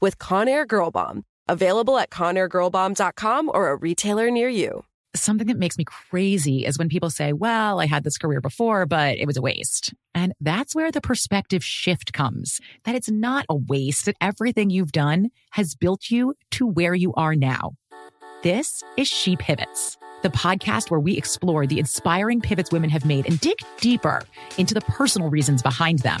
with Conair Girl Bomb. Available at ConairGirlBomb.com or a retailer near you. Something that makes me crazy is when people say, well, I had this career before, but it was a waste. And that's where the perspective shift comes that it's not a waste, that everything you've done has built you to where you are now. This is She Pivots, the podcast where we explore the inspiring pivots women have made and dig deeper into the personal reasons behind them.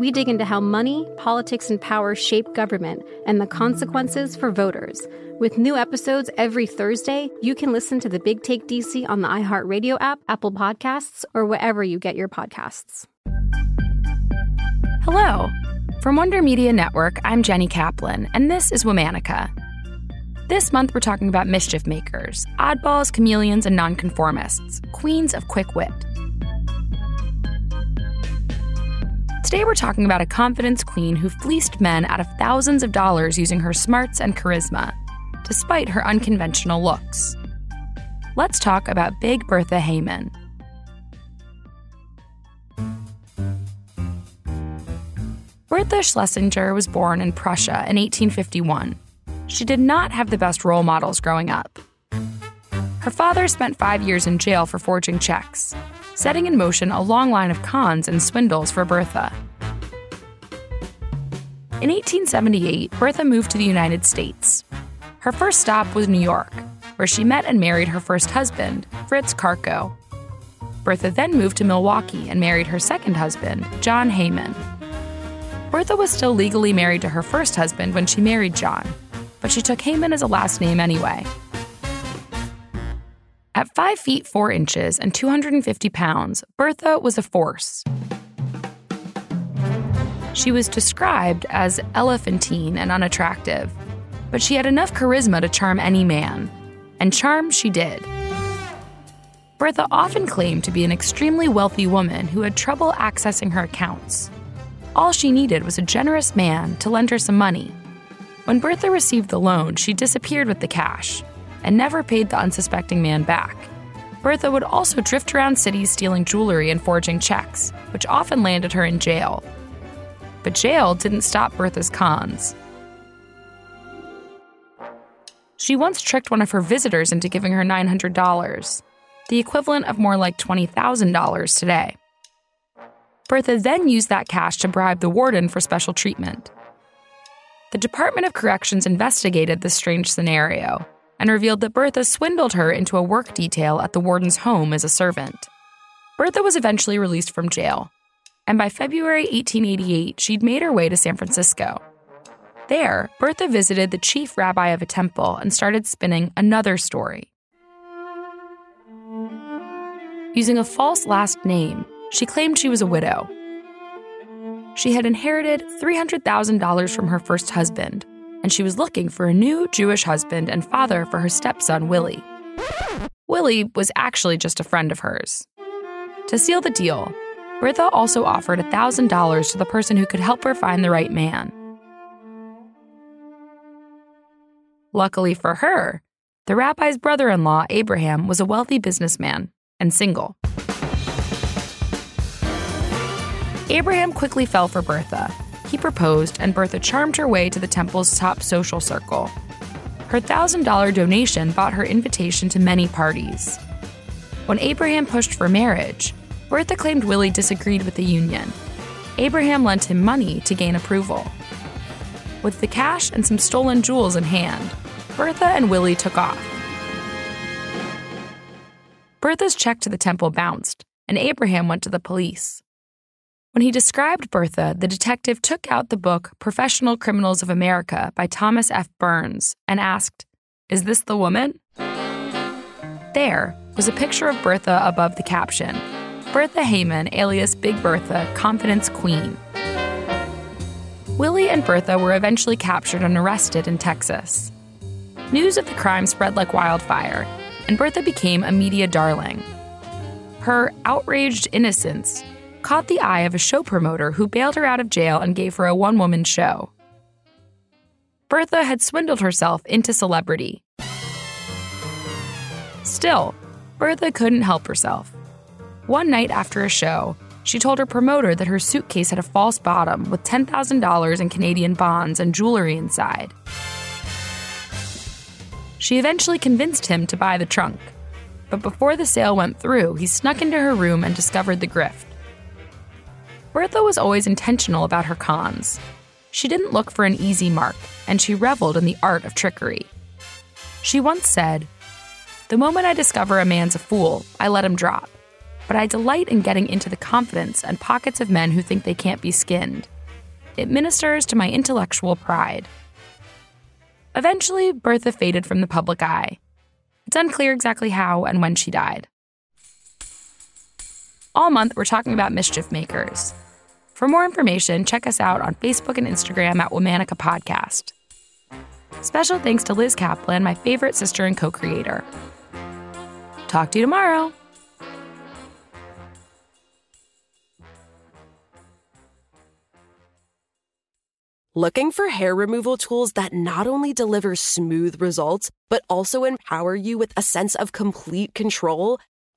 We dig into how money, politics, and power shape government and the consequences for voters. With new episodes every Thursday, you can listen to the Big Take DC on the iHeartRadio app, Apple Podcasts, or wherever you get your podcasts. Hello. From Wonder Media Network, I'm Jenny Kaplan, and this is Womanica. This month, we're talking about mischief makers, oddballs, chameleons, and nonconformists, queens of quick wit. Today, we're talking about a confidence queen who fleeced men out of thousands of dollars using her smarts and charisma, despite her unconventional looks. Let's talk about Big Bertha Heyman. Bertha Schlesinger was born in Prussia in 1851. She did not have the best role models growing up. Her father spent five years in jail for forging checks, setting in motion a long line of cons and swindles for Bertha. In 1878, Bertha moved to the United States. Her first stop was New York, where she met and married her first husband, Fritz Karko. Bertha then moved to Milwaukee and married her second husband, John Heyman. Bertha was still legally married to her first husband when she married John, but she took Heyman as a last name anyway. At 5 feet 4 inches and 250 pounds, Bertha was a force. She was described as elephantine and unattractive, but she had enough charisma to charm any man, and charm she did. Bertha often claimed to be an extremely wealthy woman who had trouble accessing her accounts. All she needed was a generous man to lend her some money. When Bertha received the loan, she disappeared with the cash and never paid the unsuspecting man back. Bertha would also drift around cities stealing jewelry and forging checks, which often landed her in jail. But jail didn't stop Bertha's cons. She once tricked one of her visitors into giving her $900, the equivalent of more like $20,000 today. Bertha then used that cash to bribe the warden for special treatment. The Department of Corrections investigated this strange scenario and revealed that Bertha swindled her into a work detail at the warden's home as a servant. Bertha was eventually released from jail, and by February 1888, she'd made her way to San Francisco. There, Bertha visited the chief rabbi of a temple and started spinning another story. Using a false last name, she claimed she was a widow. She had inherited $300,000 from her first husband, and she was looking for a new Jewish husband and father for her stepson, Willie. Willie was actually just a friend of hers. To seal the deal, Bertha also offered $1,000 to the person who could help her find the right man. Luckily for her, The rabbi's brother in law, Abraham, was a wealthy businessman and single. Abraham quickly fell for Bertha. He proposed, and Bertha charmed her way to the temple's top social circle. Her $1,000 donation bought her invitation to many parties. When Abraham pushed for marriage, Bertha claimed Willie disagreed with the union. Abraham lent him money to gain approval. With the cash and some stolen jewels in hand, Bertha and Willie took off. Bertha's check to the temple bounced, and Abraham went to the police. When he described Bertha, the detective took out the book Professional Criminals of America by Thomas F. Byrnes and asked, Is this the woman? There was a picture of Bertha above the caption Bertha Heyman, alias Big Bertha, Confidence Queen. Willie and Bertha were eventually captured and arrested in Texas. News of the crime spread like wildfire, and Bertha became a media darling. Her outraged innocence caught the eye of a show promoter who bailed her out of jail and gave her a one woman show. Bertha had swindled herself into celebrity. Still, Bertha couldn't help herself. One night after a show, she told her promoter that her suitcase had a false bottom with $10,000 in Canadian bonds and jewelry inside. She eventually convinced him to buy the trunk. But before the sale went through, he snuck into her room and discovered the grift. Bertha was always intentional about her cons. She didn't look for an easy mark, and she reveled in the art of trickery. She once said, The moment I discover a man's a fool, I let him drop. But I delight in getting into the confidence and pockets of men who think they can't be skinned. It ministers to my intellectual pride. Eventually, Bertha faded from the public eye. It's unclear exactly how and when she died. All month, we're talking about mischief makers. For more information, check us out on Facebook and Instagram at Womanica Podcast. Special thanks to Liz Kaplan, my favorite sister and co creator. Talk to you tomorrow. Looking for hair removal tools that not only deliver smooth results, but also empower you with a sense of complete control?